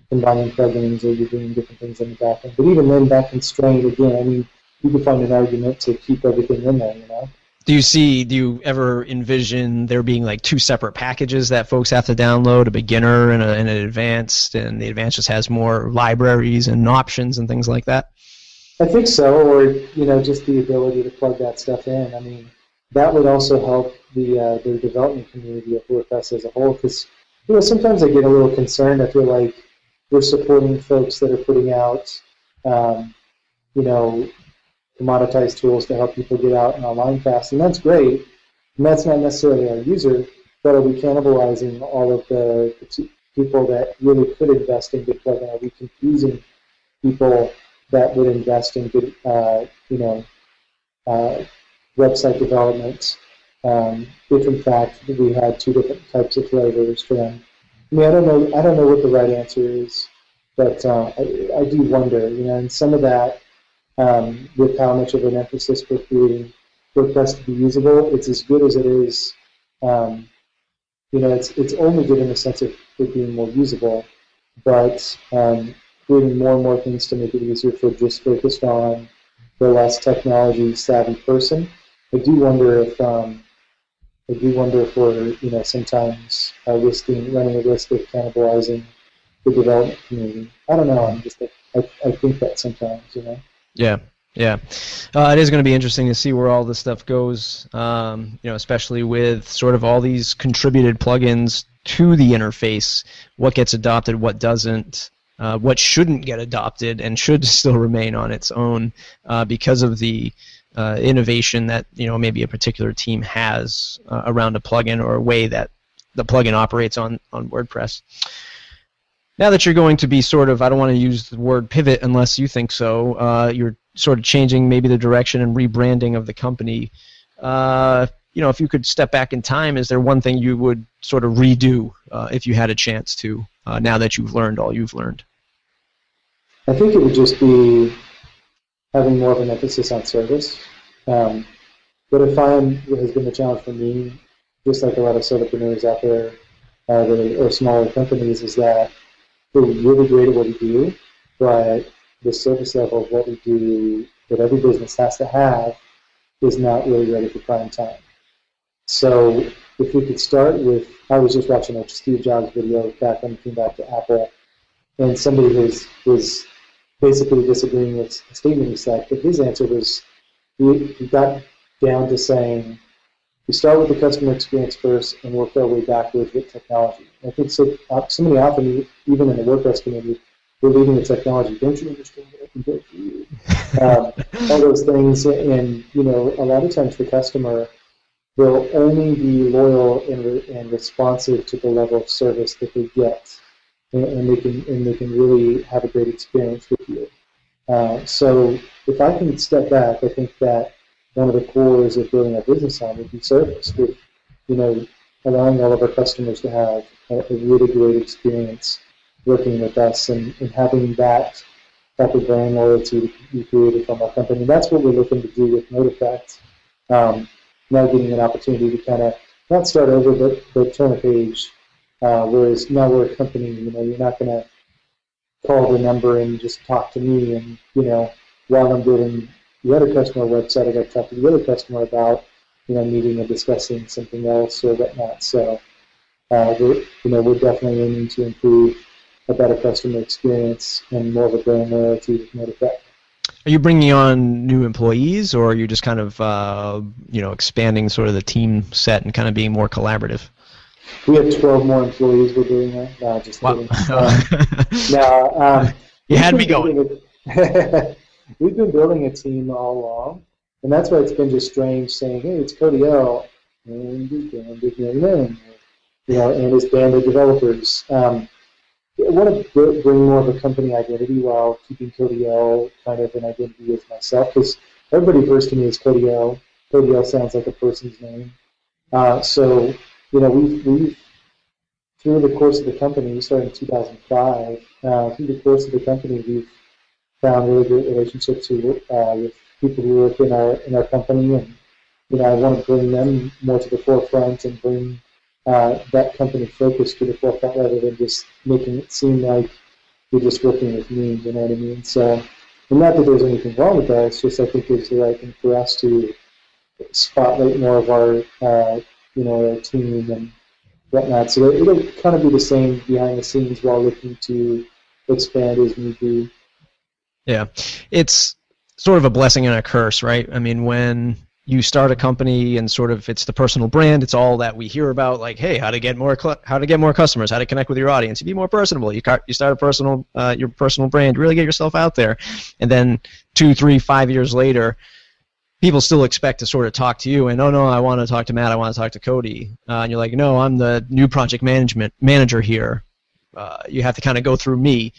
combining plugins or you're doing different things in the backend. But even then, that constraint, again, I mean, you can find an argument to keep everything in there, you know? do you see do you ever envision there being like two separate packages that folks have to download a beginner and, a, and an advanced and the advanced just has more libraries and options and things like that i think so or you know just the ability to plug that stuff in i mean that would also help the uh, the development community of WordPress as a whole because you know sometimes I get a little concerned. I feel like we're supporting folks that are putting out um, you know commoditized tools to help people get out and online fast, and that's great. And that's not necessarily our user, but are we cannibalizing all of the, the people that really could invest in plugin? Are we confusing people that would invest in good, uh, you know, uh, website development? Um, if in fact we had two different types of flavors for them. I mean, I don't know. I don't know what the right answer is, but uh, I, I do wonder. You know, and some of that um, with how much of an emphasis we're creating WordPress to be usable. It's as good as it is. Um, you know, it's it's only good in the sense of it being more usable, but um, creating more and more things to make it easier for just focused on the less technology savvy person. I do wonder if um, I do wonder if we're you know sometimes uh, risking running a risk of cannibalizing the development community. I don't know. I'm just I, I think that sometimes, you know. Yeah, yeah, uh, it is going to be interesting to see where all this stuff goes. Um, you know, especially with sort of all these contributed plugins to the interface, what gets adopted, what doesn't, uh, what shouldn't get adopted, and should still remain on its own uh, because of the uh, innovation that you know maybe a particular team has uh, around a plugin or a way that the plugin operates on on WordPress now that you're going to be sort of, I don't want to use the word pivot unless you think so, uh, you're sort of changing maybe the direction and rebranding of the company. Uh, you know, if you could step back in time, is there one thing you would sort of redo if you had a chance to, uh, now that you've learned all you've learned? I think it would just be having more of an emphasis on service. Um, what I find what has been the challenge for me, just like a lot of solopreneurs out there uh, that are, or smaller companies, is that we're really great at what we do, but the service level of what we do that every business has to have is not really ready for prime time. So if we could start with, I was just watching a Steve Jobs video back when he came back to Apple, and somebody was was basically disagreeing with the statement he said, but his answer was he, he got down to saying we start with the customer experience first and work our way backwards with technology. I think so, uh, so many often, even in the WordPress community, we're leading the technology. Don't you understand what I can do for you? um, all those things, and you know, a lot of times the customer will only be loyal and, re- and responsive to the level of service that they get, and, and, they can and they can really have a great experience with you. Uh, so if I can step back, I think that one of the cores of building a business on would be service, with you know allowing all of our customers to have a, a really great experience working with us and, and having that type of brand loyalty be created from our company. And that's what we're looking to do with ModeEffect. Um, now getting an opportunity to kind of not start over, but, but turn a page. Uh, whereas now we're a company, you know, you're not going to call the number and just talk to me. And, you know, while I'm building the other customer website, I got to talk to the other customer about, you know, meeting and discussing something else or whatnot. So, uh, we're, you know, we're definitely aiming to improve a better customer experience and more of a brand loyalty with ModeEffect. Are you bringing on new employees, or are you just kind of, uh, you know, expanding sort of the team set and kind of being more collaborative? We have 12 more employees. We're doing that. No, just wow. kidding. Um, no, um, you had me going. we've been building a team all along, and that's why it's been just strange saying, "Hey, it's Cody L. and you know, and his band of developers." Um, want to bring more of a company identity while keeping Cody L kind of an identity as myself, because everybody refers to me as Cody L. Cody L sounds like a person's name. Uh, so, you know, we've, we've through the course of the company, we started in 2005. Uh, through the course of the company, we've found really great relationships with, uh, with people who work in our in our company, and you know I want to bring them more to the forefront and bring uh, that company focus to the forefront rather than just making it seem like you're just working with me. You know what I mean? So, and not that there's anything wrong with that. It's just I think it's the right thing for us to spotlight more of our uh, you know our team and whatnot. So it'll kind of be the same behind the scenes while looking to expand as need be. Yeah, it's sort of a blessing and a curse, right? I mean, when you start a company and sort of it's the personal brand it's all that we hear about like hey how to get more cl- how to get more customers how to connect with your audience you be more personable. You, you start a personal uh, your personal brand really get yourself out there. And then two three five years later people still expect to sort of talk to you and oh no i want to talk to matt i want to talk to cody. Uh, and you're like no i'm the new project management manager here. Uh, you have to kind of go through me.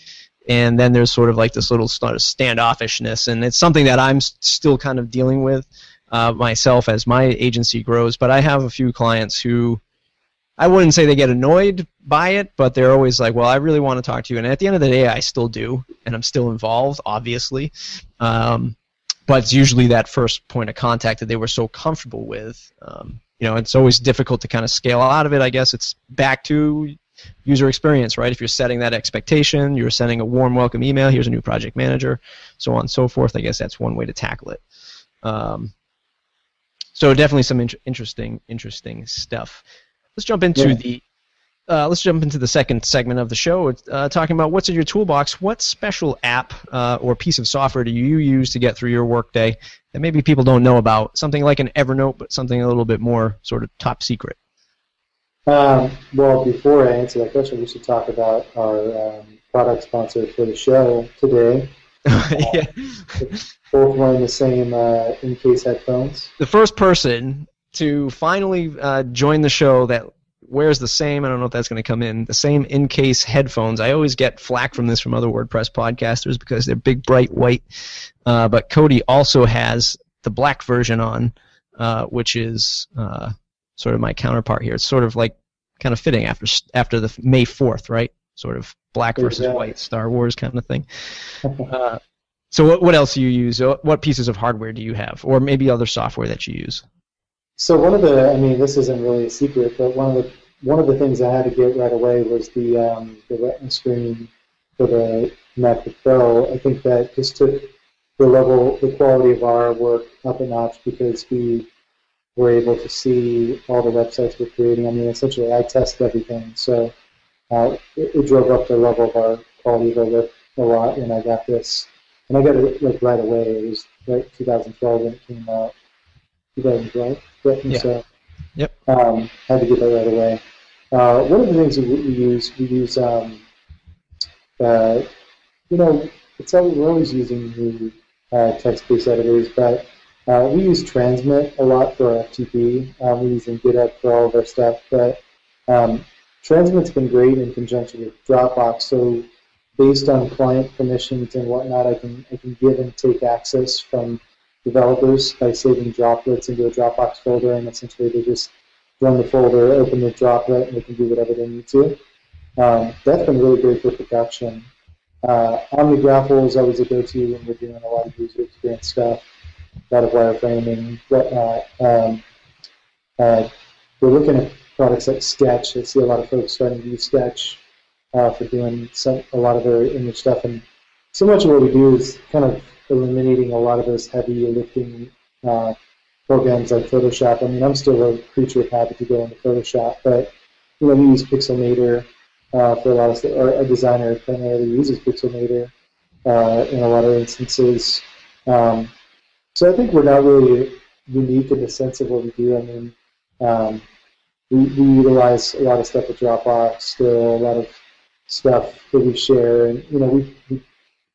And then there's sort of like this little sort of standoffishness, and it's something that I'm still kind of dealing with uh, myself as my agency grows. But I have a few clients who I wouldn't say they get annoyed by it, but they're always like, "Well, I really want to talk to you," and at the end of the day, I still do, and I'm still involved, obviously. Um, but it's usually that first point of contact that they were so comfortable with. Um, you know, it's always difficult to kind of scale out of it. I guess it's back to user experience, right? If you're setting that expectation, you're sending a warm welcome email, here's a new project manager, so on and so forth. I guess that's one way to tackle it. Um, so definitely some in- interesting, interesting stuff. Let's jump into yeah. the uh, let's jump into the second segment of the show, uh, talking about what's in your toolbox. What special app uh, or piece of software do you use to get through your workday that maybe people don't know about? Something like an Evernote, but something a little bit more sort of top secret. Um, well, before I answer that question, we should talk about our um, product sponsor for the show today. yeah. both wearing the same uh, Incase headphones. The first person to finally uh, join the show that wears the same. I don't know if that's going to come in the same Incase headphones. I always get flack from this from other WordPress podcasters because they're big, bright white. Uh, but Cody also has the black version on, uh, which is uh, sort of my counterpart here. It's sort of like kind of fitting after after the May fourth, right? Sort of black versus white Star Wars kind of thing. Uh, so what what else do you use? What pieces of hardware do you have, or maybe other software that you use? So one of the, I mean, this isn't really a secret, but one of the one of the things I had to get right away was the um, the Retina screen for the MacBook Pro. I think that just took the level, the quality of our work up a notch because we were able to see all the websites we're creating. I mean, essentially, I test everything, so uh, it, it, drove up the level of our quality of our work a lot when I got this, and I got it like right away. It was right 2012 when it came out. 2012. Yeah. So, yep. Um, had to get that right away. Uh, one of the things we, we use, we use, um, uh, you know, it's all, we're always using the uh, text-based editors, but uh, we use Transmit a lot for our FTP. Um, we're using GitHub for all of our stuff, but um, Transmit's been great in conjunction with Dropbox. So based on client permissions and whatnot, I can I can give and take access from developers by saving droplets into a Dropbox folder, and essentially they just run the folder, open the droplet, and they can do whatever they need to. Um, that's been really great for production. Uh, OmniGraffle is always a go-to when we're doing a lot of user experience stuff, a lot of wireframing, whatnot. Um, uh, we're looking at products like Sketch. I see a lot of folks starting to use Sketch uh, for doing some, a lot of their image stuff, and so much of what we do is kind of eliminating a lot of those heavy lifting uh, programs like Photoshop. I mean, I'm still a creature of habit to go into Photoshop, but you know, we use Pixelmator uh, for a lot of stuff. A designer primarily uses Pixelmator uh, in a lot of instances. Um, so I think we're not really unique in the sense of what we do. I mean, um, we, we utilize a lot of stuff with Dropbox, still a lot of stuff that we share, and you know, we, we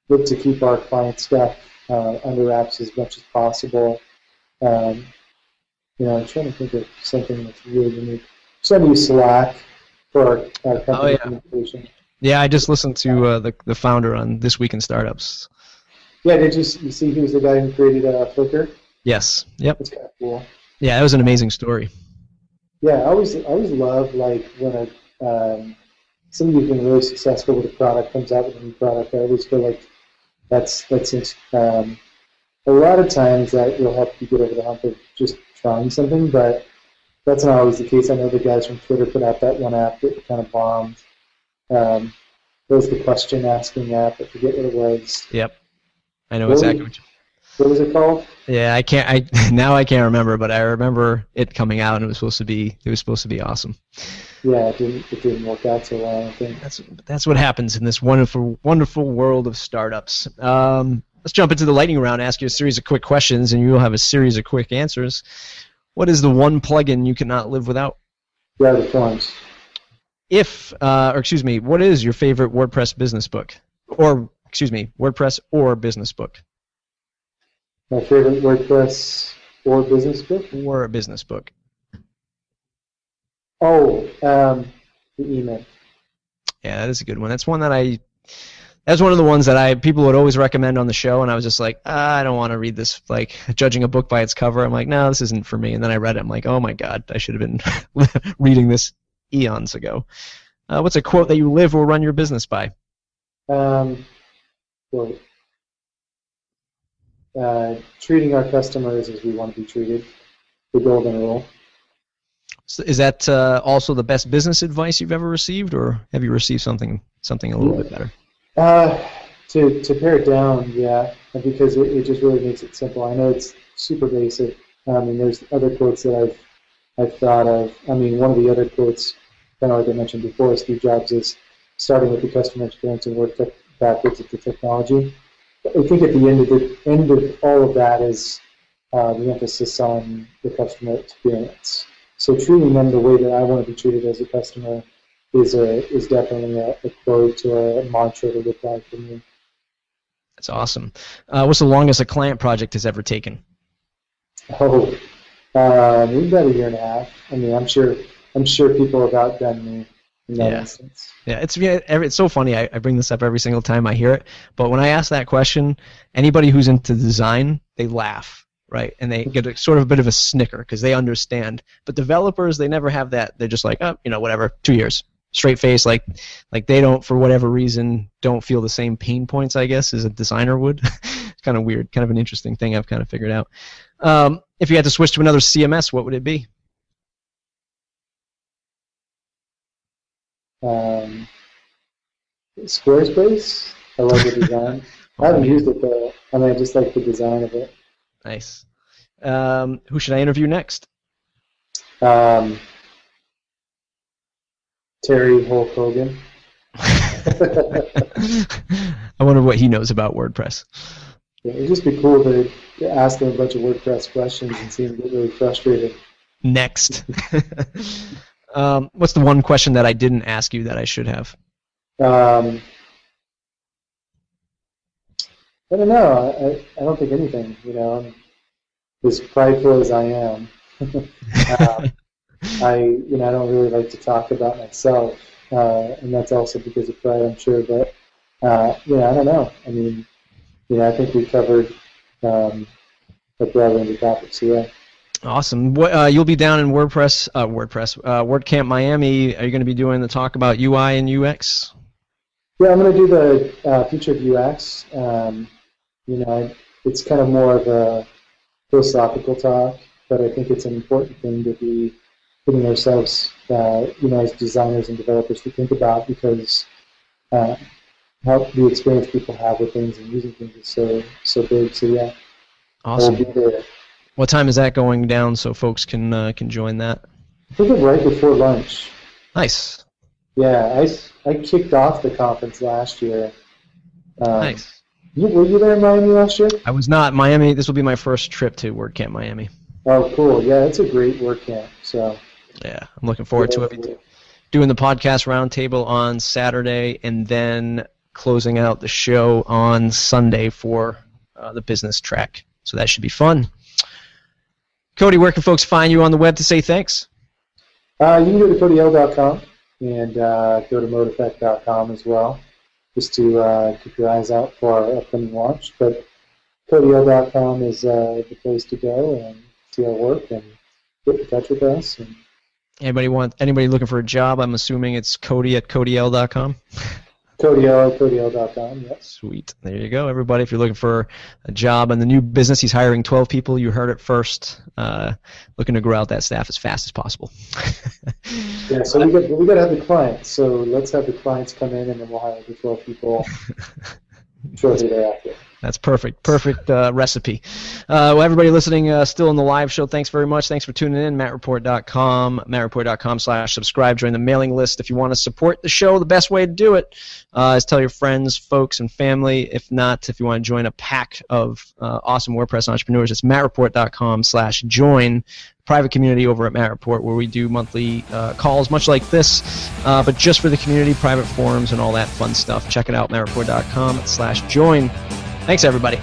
look to keep our client stuff uh, under wraps as much as possible. Um, you know, I'm trying to think of something that's really unique. So I use Slack for our, our company oh, yeah. communication. Yeah, I just listened to uh, the the founder on This Week in Startups. Yeah, did you, you see he was the guy who created uh, Flickr? Yes. Yep. That's kind of cool. Yeah, that was an amazing story. Yeah, I always I always love like when a um, somebody who's been really successful with a product comes out with a new product. I always feel like that's that's um, a lot of times that will help you get over the hump of just trying something, but that's not always the case. I know the guys from Twitter put out that one app that kind of bombed. Um, it was the question asking app. I forget what it was. Yep, I know what exactly. what, you... what was it called? Yeah, I can't. I now I can't remember, but I remember it coming out and it was supposed to be. It was supposed to be awesome. Yeah, it didn't. It didn't work out so well. I think that's that's what happens in this wonderful, wonderful world of startups. Um, let's jump into the lightning round. Ask you a series of quick questions, and you'll have a series of quick answers. What is the one plugin you cannot live without? Gravity Forms. If, uh, or excuse me, what is your favorite WordPress business book, or excuse me, WordPress or business book? My favorite WordPress or business book? Or a business book. Oh, um, the E-Myth. Yeah, that is a good one. That's one that I. That's one of the ones that I people would always recommend on the show, and I was just like, ah, I don't want to read this. Like judging a book by its cover, I'm like, no, this isn't for me. And then I read it, I'm like, oh my god, I should have been reading this eons ago. Uh, what's a quote that you live or run your business by? Um, well, uh, treating our customers as we want to be treated, the golden rule. So is that uh, also the best business advice you've ever received, or have you received something something a little bit better? Uh, to to pare it down, yeah, because it, it just really makes it simple. I know it's super basic. I mean, there's other quotes that I've I've thought of. I mean, one of the other quotes kind of like I mentioned before, Steve Jobs is starting with the customer experience and work backwards at the technology. I think at the end of the end of all of that is uh, the emphasis on the customer experience. So treating them the way that I want to be treated as a customer is a is definitely a, a quote or a mantra to look like for me. That's awesome. Uh, what's the longest a client project has ever taken? Oh, uh, maybe about a year and a half. I mean, I'm sure I'm sure people have outdone me that yeah. instance. Yeah, it's it's so funny. I, I bring this up every single time I hear it. But when I ask that question, anybody who's into design, they laugh, right? And they get a, sort of a bit of a snicker because they understand. But developers, they never have that. They're just like, oh, you know, whatever, two years, straight face. Like, like they don't, for whatever reason, don't feel the same pain points, I guess, as a designer would. it's kind of weird, kind of an interesting thing I've kind of figured out. Um, if you had to switch to another CMS, what would it be? Um, Squarespace. I love the design. I haven't used it though. I mean, I just like the design of it. Nice. Um, who should I interview next? Um, Terry Hulk Hogan. I wonder what he knows about WordPress. Yeah, it'd just be cool to ask him a bunch of WordPress questions and see him get really frustrated. Next. um, what's the one question that I didn't ask you that I should have? Um, I don't know. I, I don't think anything. You know, I'm as prideful as I am. um, I you know I don't really like to talk about myself, uh, and that's also because of pride, I'm sure. But uh, know, I don't know. I mean, you know, I think we covered um, a broad range of topics. Yeah. Awesome. What, uh, you'll be down in WordPress, uh, WordPress, uh, WordCamp Miami. Are you going to be doing the talk about UI and UX? Yeah, I'm going to do the uh, future of UX. Um, you know, it's kind of more of a philosophical talk, but I think it's an important thing to be putting ourselves, uh, you know, as designers and developers to think about because uh, how the experience people have with things and using things is so so big. So yeah, awesome. What time is that going down so folks can uh, can join that? I think it's right before lunch. Nice. Yeah, I, I kicked off the conference last year. Um, nice. You, were you there in Miami last year? I was not. Miami. This will be my first trip to WordCamp Miami. Oh, cool. Yeah, it's a great WordCamp. So. Yeah, I'm looking forward yeah, to it. Doing the podcast roundtable on Saturday, and then closing out the show on Sunday for uh, the business track. So that should be fun. Cody, where can folks find you on the web to say thanks? Uh, you can go to codyl.com and uh, go to modeeffect.com as well, just to uh, keep your eyes out for our upcoming launch. But codyl.com is uh, the place to go and see our work and get in touch with us. And anybody want anybody looking for a job? I'm assuming it's Cody at codyl.com. CodyL.com, yes. Sweet. There you go, everybody. If you're looking for a job in the new business, he's hiring 12 people. You heard it first. Uh, looking to grow out that staff as fast as possible. yeah, so we got, we got to have the clients. So let's have the clients come in, and then we'll hire the 12 people shortly thereafter. That's perfect. Perfect uh, recipe. Uh, well, everybody listening uh, still in the live show, thanks very much. Thanks for tuning in. MattReport.com, MattReport.com slash subscribe. Join the mailing list if you want to support the show. The best way to do it uh, is tell your friends, folks, and family. If not, if you want to join a pack of uh, awesome WordPress entrepreneurs, it's MattReport.com slash join private community over at Matt Report where we do monthly uh, calls, much like this, uh, but just for the community, private forums, and all that fun stuff. Check it out, mattreport.com slash join. Thanks, everybody.